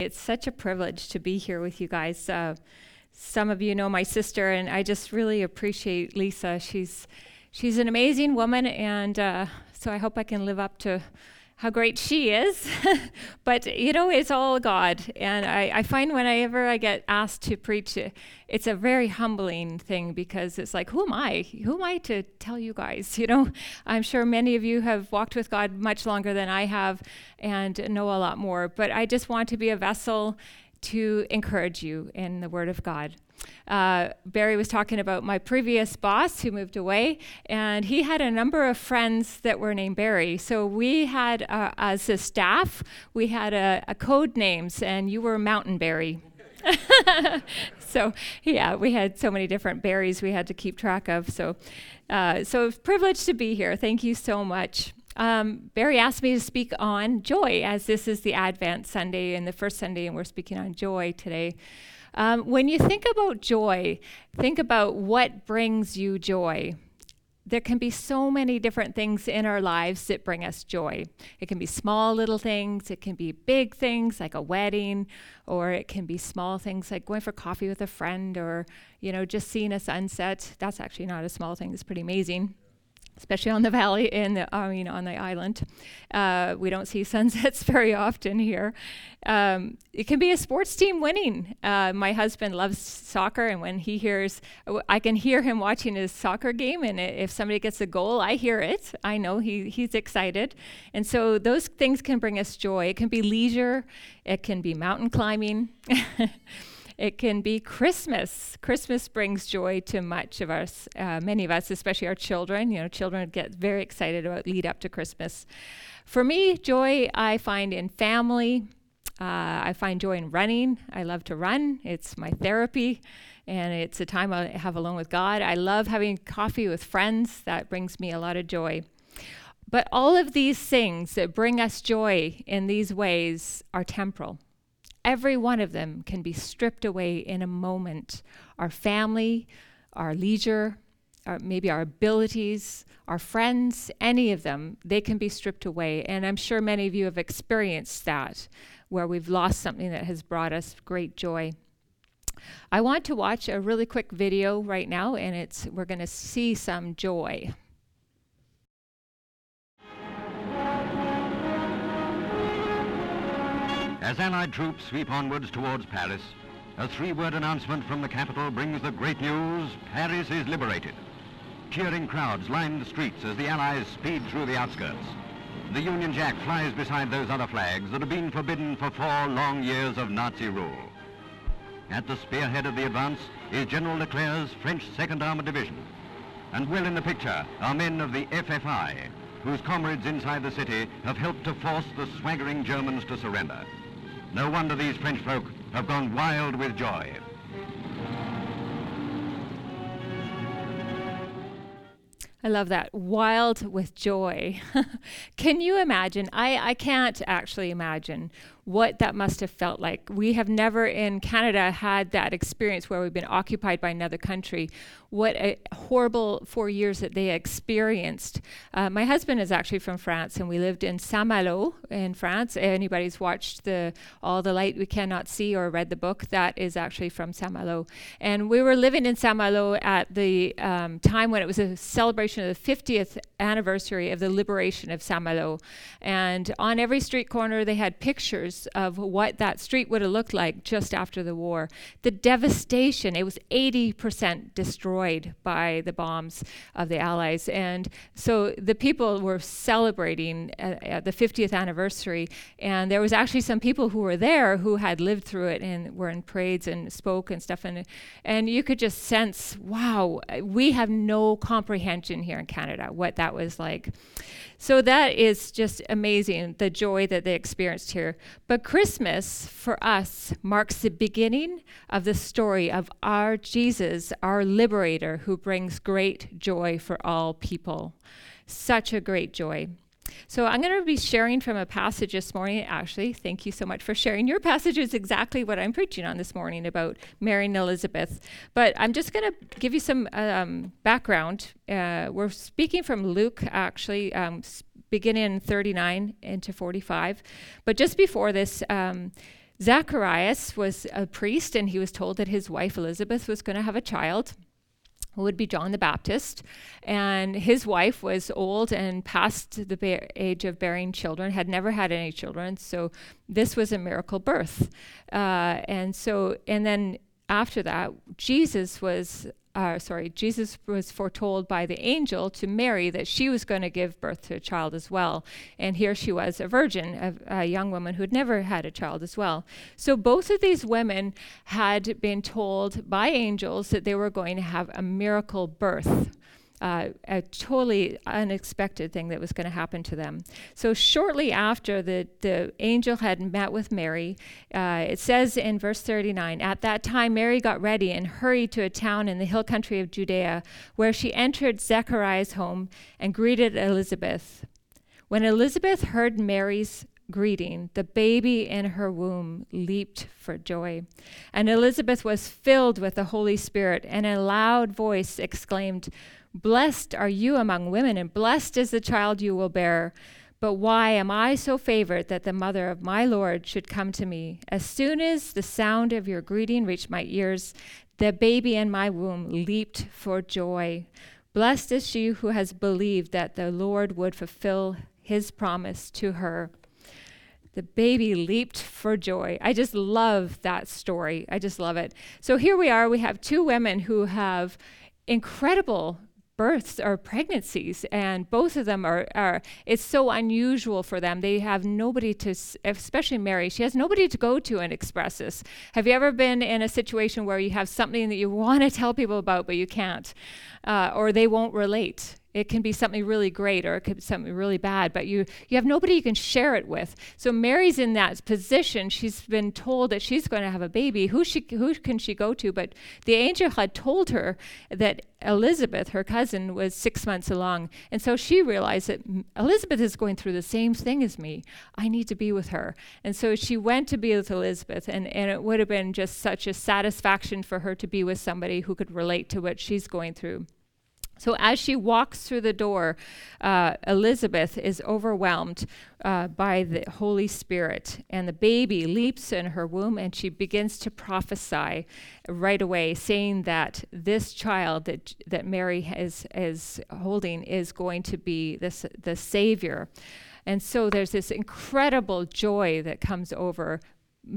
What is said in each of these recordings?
It's such a privilege to be here with you guys. Uh, some of you know my sister, and I just really appreciate Lisa. She's she's an amazing woman, and uh, so I hope I can live up to how great she is. but you know, it's all God. And I, I, find whenever I get asked to preach, it's a very humbling thing because it's like, who am I? Who am I to tell you guys? You know, I'm sure many of you have walked with God much longer than I have and know a lot more. But I just want to be a vessel to encourage you in the Word of God. Uh, Barry was talking about my previous boss who moved away, and he had a number of friends that were named Barry. So we had, uh, as a staff, we had a, a code names, and you were Mountain Barry. so yeah, we had so many different berries we had to keep track of. So, uh, so privileged to be here. Thank you so much. Um, Barry asked me to speak on joy, as this is the Advent Sunday and the first Sunday, and we're speaking on joy today. Um, when you think about joy, think about what brings you joy. There can be so many different things in our lives that bring us joy. It can be small little things, it can be big things like a wedding, or it can be small things like going for coffee with a friend or, you know, just seeing a sunset. That's actually not a small thing, it's pretty amazing especially on the valley in the I mean on the island. Uh, we don't see sunsets very often here. Um, it can be a sports team winning. Uh, my husband loves soccer, and when he hears, I can hear him watching his soccer game. And if somebody gets a goal, I hear it. I know he he's excited, and so those things can bring us joy. It can be leisure. It can be mountain climbing. It can be Christmas. Christmas brings joy to much of us, uh, many of us, especially our children. You know, children get very excited about lead up to Christmas. For me, joy I find in family. Uh, I find joy in running. I love to run. It's my therapy, and it's a time I have alone with God. I love having coffee with friends. That brings me a lot of joy. But all of these things that bring us joy in these ways are temporal. Every one of them can be stripped away in a moment. Our family, our leisure, our, maybe our abilities, our friends, any of them, they can be stripped away. And I'm sure many of you have experienced that, where we've lost something that has brought us great joy. I want to watch a really quick video right now, and it's we're going to see some joy. As Allied troops sweep onwards towards Paris, a three-word announcement from the capital brings the great news, Paris is liberated. Cheering crowds line the streets as the Allies speed through the outskirts. The Union Jack flies beside those other flags that have been forbidden for four long years of Nazi rule. At the spearhead of the advance is General Leclerc's French 2nd Armored Division. And well in the picture are men of the FFI, whose comrades inside the city have helped to force the swaggering Germans to surrender. No wonder these French folk have gone wild with joy. I love that. Wild with joy. Can you imagine? I, I can't actually imagine what that must have felt like. We have never in Canada had that experience where we've been occupied by another country. What a horrible four years that they experienced. Uh, my husband is actually from France, and we lived in Saint Malo in France. Anybody's watched the All the Light We Cannot See or read the book, that is actually from Saint Malo. And we were living in Saint Malo at the um, time when it was a celebration of the 50th anniversary of the liberation of Saint Malo. And on every street corner, they had pictures of what that street would have looked like just after the war. The devastation, it was 80% destroyed by the bombs of the Allies. And so the people were celebrating at, at the 50th anniversary. And there was actually some people who were there who had lived through it and were in parades and spoke and stuff. And, and you could just sense, wow, we have no comprehension here in Canada what that was like. So that is just amazing, the joy that they experienced here. But Christmas for us marks the beginning of the story of our Jesus, our liberator, who brings great joy for all people. Such a great joy. So I'm going to be sharing from a passage this morning. Actually, thank you so much for sharing. Your passage is exactly what I'm preaching on this morning about Mary and Elizabeth. But I'm just going to give you some um, background. Uh, we're speaking from Luke, actually, um, beginning in 39 into 45. But just before this, um, Zacharias was a priest, and he was told that his wife Elizabeth was going to have a child would be John the Baptist. And his wife was old and past the ba- age of bearing children, had never had any children. So this was a miracle birth. Uh, and so, and then after that, Jesus was uh, sorry, Jesus was foretold by the angel to Mary that she was going to give birth to a child as well. And here she was, a virgin, a, a young woman who had never had a child as well. So both of these women had been told by angels that they were going to have a miracle birth uh, a totally unexpected thing that was going to happen to them. So, shortly after the, the angel had met with Mary, uh, it says in verse 39 At that time, Mary got ready and hurried to a town in the hill country of Judea, where she entered Zechariah's home and greeted Elizabeth. When Elizabeth heard Mary's greeting, the baby in her womb leaped for joy. And Elizabeth was filled with the Holy Spirit and in a loud voice exclaimed, Blessed are you among women, and blessed is the child you will bear. But why am I so favored that the mother of my Lord should come to me? As soon as the sound of your greeting reached my ears, the baby in my womb leaped for joy. Blessed is she who has believed that the Lord would fulfill his promise to her. The baby leaped for joy. I just love that story. I just love it. So here we are. We have two women who have incredible births or pregnancies and both of them are, are it's so unusual for them. They have nobody to especially mary she has nobody to go to and express this. Have you ever been in a situation where you have something that you want to tell people about but you can't uh, or they won't relate it can be something really great or it could be something really bad, but you, you have nobody you can share it with. So Mary's in that position. She's been told that she's going to have a baby. Who, she, who can she go to? But the angel had told her that Elizabeth, her cousin, was six months along. And so she realized that Elizabeth is going through the same thing as me. I need to be with her. And so she went to be with Elizabeth, and, and it would have been just such a satisfaction for her to be with somebody who could relate to what she's going through. So as she walks through the door, uh, Elizabeth is overwhelmed uh, by the Holy Spirit, and the baby leaps in her womb, and she begins to prophesy right away, saying that this child that that Mary is is holding is going to be this the Savior. And so there's this incredible joy that comes over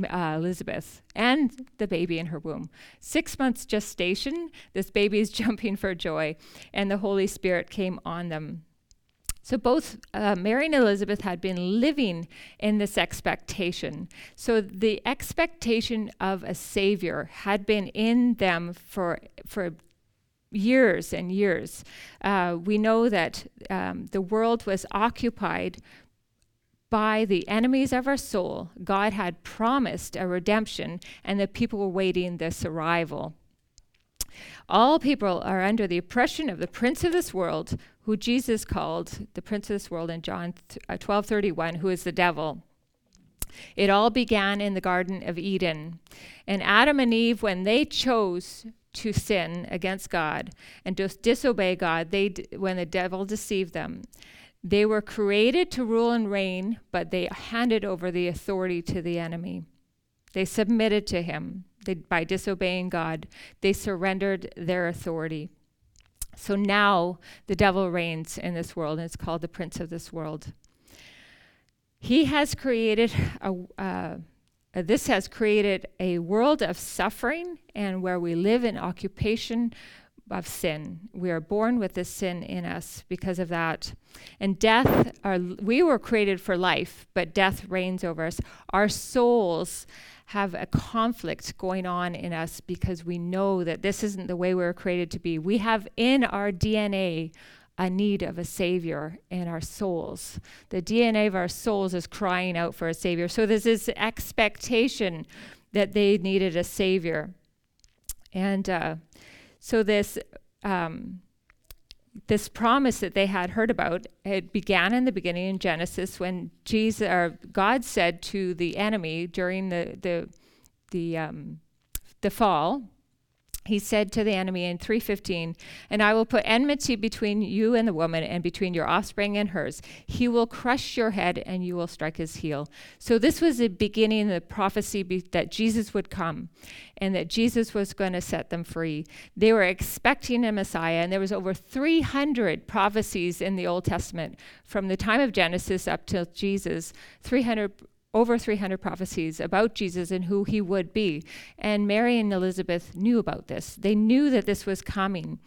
uh, Elizabeth and the baby in her womb. Six months gestation, this baby is jumping for joy, and the Holy Spirit came on them. So both uh, Mary and Elizabeth had been living in this expectation. So the expectation of a Savior had been in them for for years and years. Uh, we know that um, the world was occupied by the enemies of our soul, God had promised a redemption, and the people were waiting this arrival. All people are under the oppression of the prince of this world, who Jesus called the prince of this world in John 12:31, uh, who is the devil. It all began in the Garden of Eden. And Adam and Eve, when they chose to sin against God and just disobey God, they, when the devil deceived them, they were created to rule and reign, but they handed over the authority to the enemy. They submitted to him they, by disobeying God. They surrendered their authority. So now the devil reigns in this world, and it's called the prince of this world. He has created a, uh, this has created a world of suffering and where we live in occupation of sin. We are born with this sin in us because of that. And death, our, we were created for life, but death reigns over us. Our souls have a conflict going on in us because we know that this isn't the way we were created to be. We have in our DNA a need of a savior in our souls. The DNA of our souls is crying out for a savior. So there's this expectation that they needed a savior. And uh, so this um, this promise that they had heard about it began in the beginning in Genesis when Jesus or God said to the enemy during the the the um, the fall he said to the enemy in 315 and i will put enmity between you and the woman and between your offspring and hers. He will crush your head and you will strike his heel. So this was the beginning of the prophecy be- that jesus would come and that jesus was going to set them free. They were expecting a messiah and there was over 300 prophecies in the old testament from the time of genesis up till jesus 300 over 300 prophecies about Jesus and who he would be. And Mary and Elizabeth knew about this. They knew that this was coming.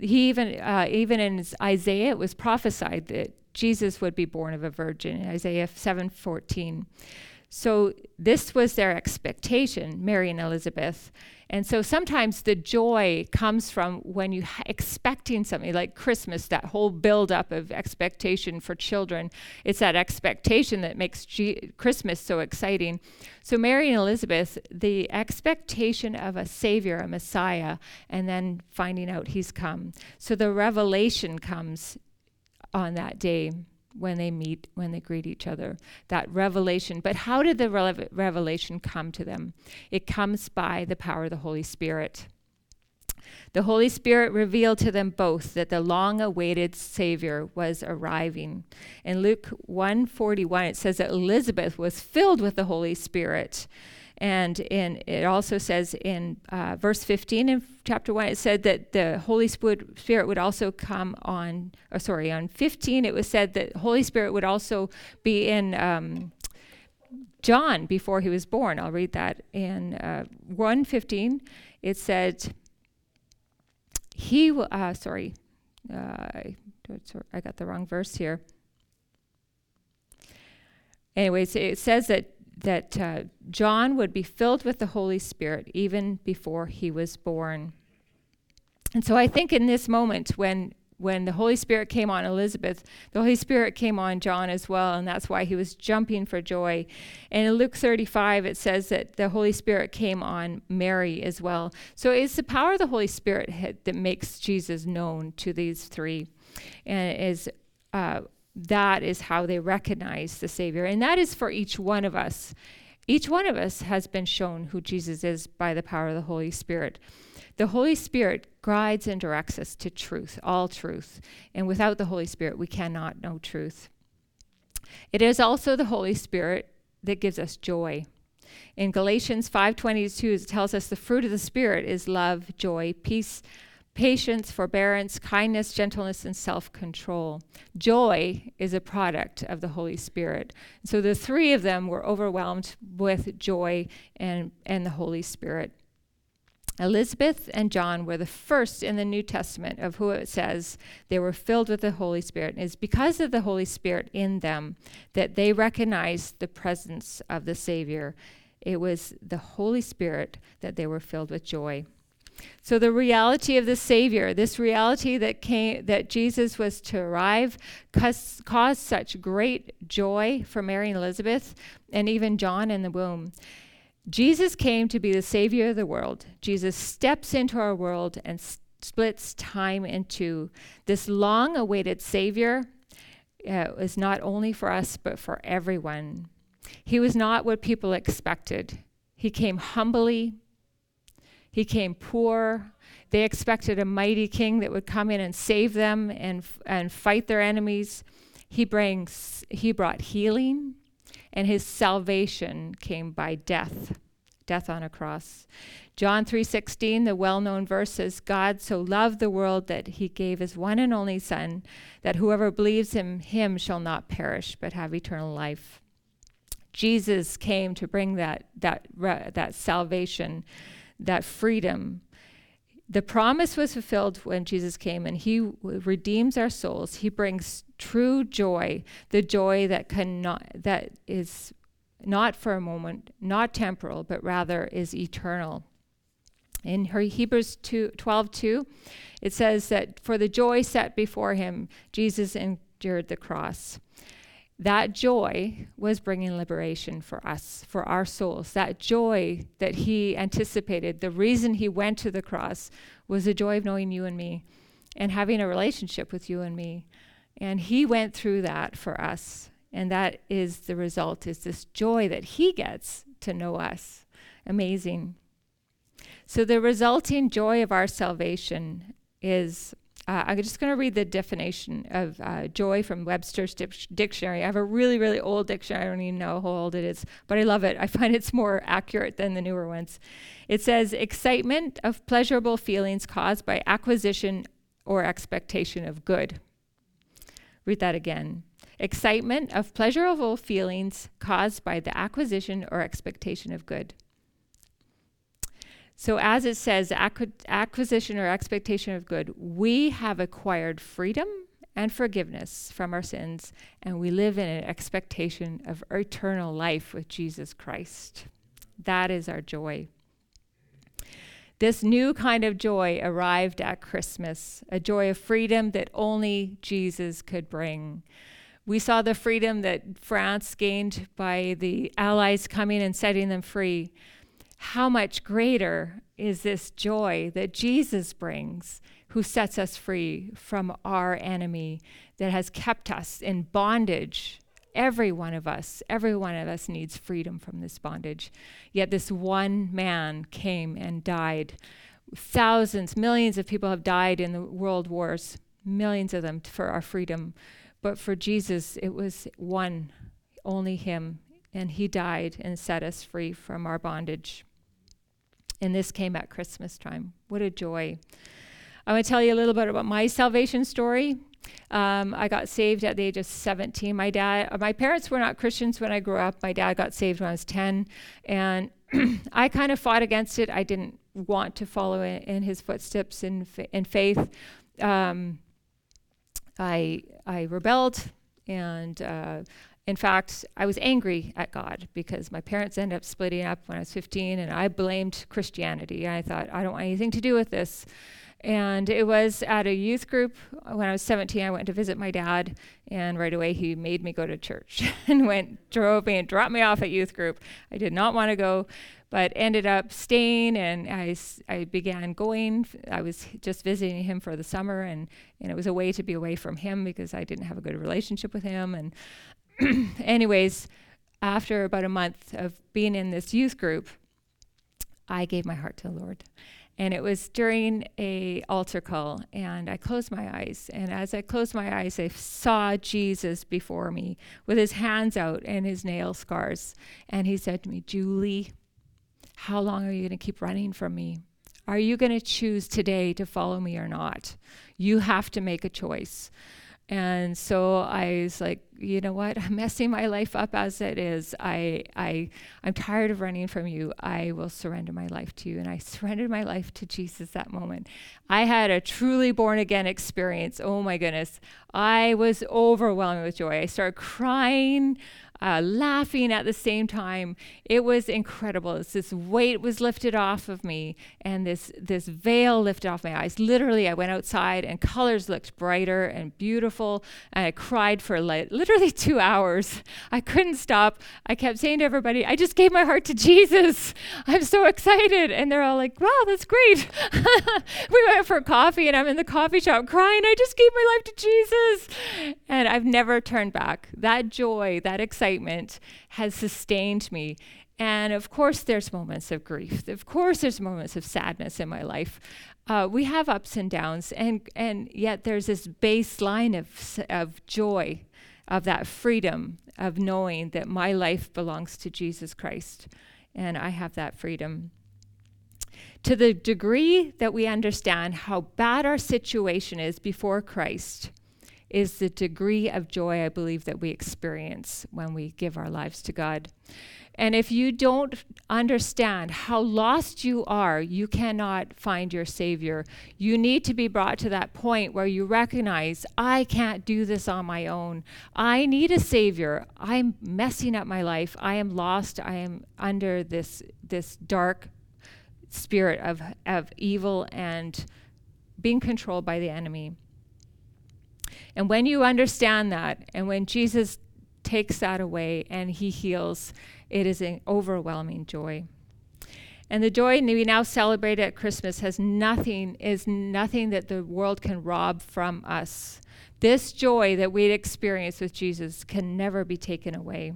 He even, uh, even in Isaiah, it was prophesied that Jesus would be born of a virgin, Isaiah 7:14. So this was their expectation, Mary and Elizabeth. And so sometimes the joy comes from when you ha- expecting something like Christmas, that whole buildup of expectation for children. It's that expectation that makes G- Christmas so exciting. So Mary and Elizabeth, the expectation of a savior, a Messiah, and then finding out he's come. So the revelation comes on that day when they meet, when they greet each other, that revelation. But how did the rele- revelation come to them? It comes by the power of the Holy Spirit. The Holy Spirit revealed to them both that the long awaited Savior was arriving. In Luke 141, it says that Elizabeth was filled with the Holy Spirit. And in, it also says in uh, verse 15 in chapter 1, it said that the Holy Spirit would also come on, or sorry, on 15, it was said that Holy Spirit would also be in um, John before he was born. I'll read that. In uh, 115, it said, he, uh, sorry, uh, I got the wrong verse here. Anyways, it says that that uh, John would be filled with the Holy Spirit even before he was born. And so I think in this moment when when the Holy Spirit came on Elizabeth, the Holy Spirit came on John as well, and that's why he was jumping for joy. And in Luke 35, it says that the Holy Spirit came on Mary as well. So it's the power of the Holy Spirit that makes Jesus known to these three, and is uh, that is how they recognize the Savior. And that is for each one of us. Each one of us has been shown who Jesus is by the power of the Holy Spirit. The Holy Spirit guides and directs us to truth, all truth. And without the Holy Spirit, we cannot know truth. It is also the Holy Spirit that gives us joy. In Galatians 5:22 it tells us the fruit of the spirit is love, joy, peace, patience, forbearance, kindness, gentleness, and self control. Joy is a product of the Holy Spirit. So the three of them were overwhelmed with joy and, and the Holy Spirit. Elizabeth and John were the first in the New Testament of who it says they were filled with the Holy Spirit. And it's because of the Holy Spirit in them that they recognized the presence of the Savior. It was the Holy Spirit that they were filled with joy. So the reality of the Savior, this reality that came that Jesus was to arrive, caused, caused such great joy for Mary and Elizabeth and even John in the womb. Jesus came to be the Savior of the world. Jesus steps into our world and s- splits time into this long awaited Savior uh, is not only for us, but for everyone. He was not what people expected. He came humbly, he came poor. They expected a mighty king that would come in and save them and, and fight their enemies. He, brings, he brought healing, and his salvation came by death, death on a cross. John 3:16, the well-known verse God so loved the world that he gave his one and only son, that whoever believes in him shall not perish but have eternal life. Jesus came to bring that that that salvation that freedom. The promise was fulfilled when Jesus came and he redeems our souls. He brings true joy, the joy that cannot that is not for a moment, not temporal, but rather is eternal. In Hebrews 2, 12, 2, it says that for the joy set before him, Jesus endured the cross. That joy was bringing liberation for us, for our souls. That joy that he anticipated, the reason he went to the cross was the joy of knowing you and me and having a relationship with you and me. And he went through that for us. And that is the result is this joy that he gets to know us. Amazing. So, the resulting joy of our salvation is uh, I'm just going to read the definition of uh, joy from Webster's dictionary. I have a really, really old dictionary. I don't even know how old it is, but I love it. I find it's more accurate than the newer ones. It says excitement of pleasurable feelings caused by acquisition or expectation of good. Read that again. Excitement of pleasurable feelings caused by the acquisition or expectation of good. So, as it says, acquisition or expectation of good, we have acquired freedom and forgiveness from our sins, and we live in an expectation of eternal life with Jesus Christ. That is our joy. This new kind of joy arrived at Christmas, a joy of freedom that only Jesus could bring. We saw the freedom that France gained by the Allies coming and setting them free how much greater is this joy that Jesus brings, who sets us free from our enemy that has kept us in bondage. Every one of us, every one of us needs freedom from this bondage. Yet this one man came and died. Thousands, millions of people have died in the world wars, millions of them for our freedom. But for Jesus, it was one, only him, and he died and set us free from our bondage. And this came at Christmas time. What a joy. I'm going to tell you a little bit about my salvation story. Um, I got saved at the age of 17. My dad, uh, my parents were not Christians when I grew up. My dad got saved when I was 10, and I kind of fought against it. I didn't want to follow in, in his footsteps in in faith. Um, I I rebelled, and uh, in fact, I was angry at God because my parents ended up splitting up when I was 15, and I blamed Christianity. I thought, I don't want anything to do with this. And it was at a youth group when I was 17. I went to visit my dad, and right away he made me go to church and went, drove me and dropped me off at youth group. I did not want to go, but ended up staying, and I, I began going. I was just visiting him for the summer, and, and it was a way to be away from him because I didn't have a good relationship with him. And anyways, after about a month of being in this youth group, I gave my heart to the Lord. And it was during a altar call, and I closed my eyes. And as I closed my eyes, I saw Jesus before me with his hands out and his nail scars. And he said to me, Julie, how long are you going to keep running from me? Are you going to choose today to follow me or not? You have to make a choice. And so I was like, you know what? I'm messing my life up as it is. I, I, I'm tired of running from you. I will surrender my life to you. And I surrendered my life to Jesus that moment. I had a truly born again experience. Oh my goodness. I was overwhelmed with joy. I started crying uh, laughing at the same time. It was incredible. It's this weight was lifted off of me and this, this veil lifted off my eyes. Literally, I went outside and colors looked brighter and beautiful. And I cried for like, literally two hours. I couldn't stop. I kept saying to everybody, I just gave my heart to Jesus. I'm so excited. And they're all like, wow, that's great. we went for coffee and I'm in the coffee shop crying, I just gave my life to Jesus. And I've never turned back. That joy, that excitement, excitement has sustained me. And of course, there's moments of grief. Of course, there's moments of sadness in my life. Uh, we have ups and downs, and, and yet there's this baseline of, of joy, of that freedom of knowing that my life belongs to Jesus Christ, and I have that freedom. To the degree that we understand how bad our situation is before Christ, is the degree of joy I believe that we experience when we give our lives to God. And if you don't understand how lost you are, you cannot find your Savior. You need to be brought to that point where you recognize, I can't do this on my own. I need a Savior. I'm messing up my life. I am lost. I am under this, this dark spirit of, of evil and being controlled by the enemy. And when you understand that, and when Jesus takes that away and he heals, it is an overwhelming joy. And the joy that we now celebrate at Christmas has nothing, is nothing that the world can rob from us. This joy that we experience with Jesus can never be taken away.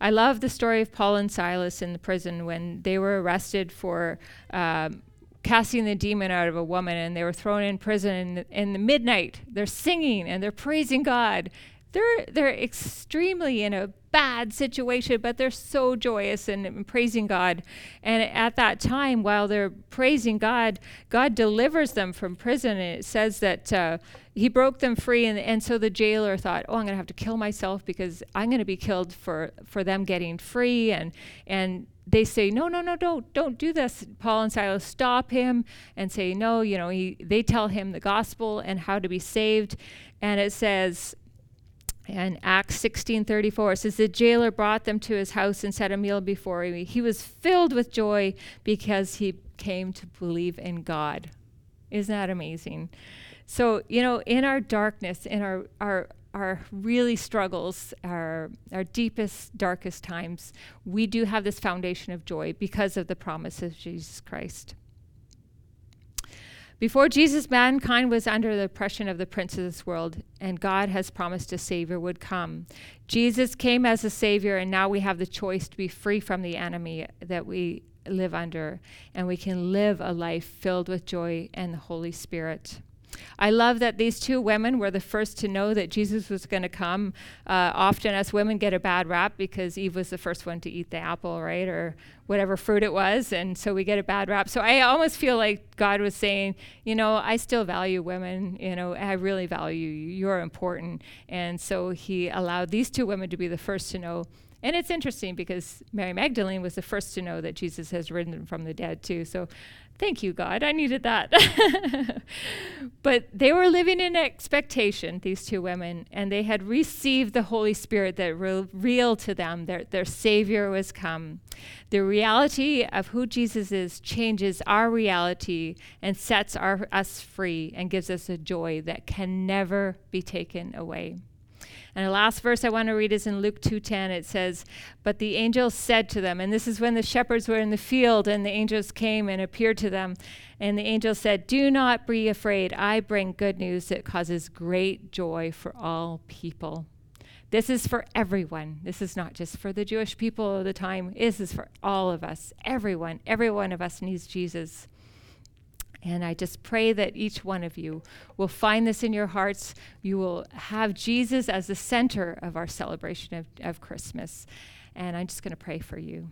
I love the story of Paul and Silas in the prison when they were arrested for um, casting the demon out of a woman and they were thrown in prison in the, in the midnight. They're singing and they're praising God. They're, they're extremely in a bad situation, but they're so joyous and, and, praising God. And at that time, while they're praising God, God delivers them from prison. And it says that uh, He broke them free. And, and so the jailer thought, "Oh, I'm going to have to kill myself because I'm going to be killed for for them getting free." And and they say, "No, no, no, don't don't do this." Paul and Silas stop him and say, "No, you know." He, they tell him the gospel and how to be saved. And it says and Acts 16:34 says the jailer brought them to his house and set a meal before him. He was filled with joy because he came to believe in God. Isn't that amazing? So, you know, in our darkness, in our our our really struggles, our our deepest, darkest times, we do have this foundation of joy because of the promise of Jesus Christ. Before Jesus, mankind was under the oppression of the prince of this world, and God has promised a Savior would come. Jesus came as a Savior, and now we have the choice to be free from the enemy that we live under, and we can live a life filled with joy and the Holy Spirit. I love that these two women were the first to know that Jesus was going to come. Uh, often, us women get a bad rap because Eve was the first one to eat the apple, right? Or whatever fruit it was. And so we get a bad rap. So I almost feel like God was saying, you know, I still value women. You know, I really value you. You're important. And so he allowed these two women to be the first to know and it's interesting because Mary Magdalene was the first to know that Jesus has risen from the dead, too. So thank you, God. I needed that. but they were living in expectation, these two women, and they had received the Holy Spirit that revealed to them that their Savior was come. The reality of who Jesus is changes our reality and sets our, us free and gives us a joy that can never be taken away. And the last verse I want to read is in Luke 2:10. It says, "But the angels said to them, and this is when the shepherds were in the field and the angels came and appeared to them, and the angel said, "Do not be afraid. I bring good news that causes great joy for all people." This is for everyone. This is not just for the Jewish people of the time. This is for all of us. Everyone, every one of us needs Jesus. And I just pray that each one of you will find this in your hearts. You will have Jesus as the center of our celebration of, of Christmas. And I'm just going to pray for you.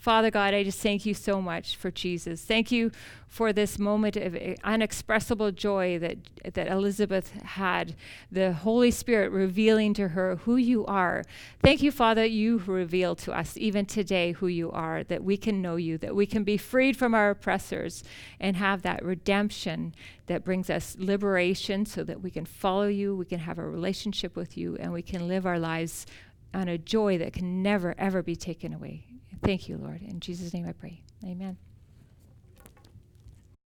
Father God, I just thank you so much for Jesus. Thank you for this moment of unexpressible joy that, that Elizabeth had, the Holy Spirit revealing to her who you are. Thank you, Father, you reveal to us even today who you are, that we can know you, that we can be freed from our oppressors and have that redemption that brings us liberation so that we can follow you, we can have a relationship with you, and we can live our lives on a joy that can never, ever be taken away. Thank you, Lord. In Jesus' name I pray. Amen.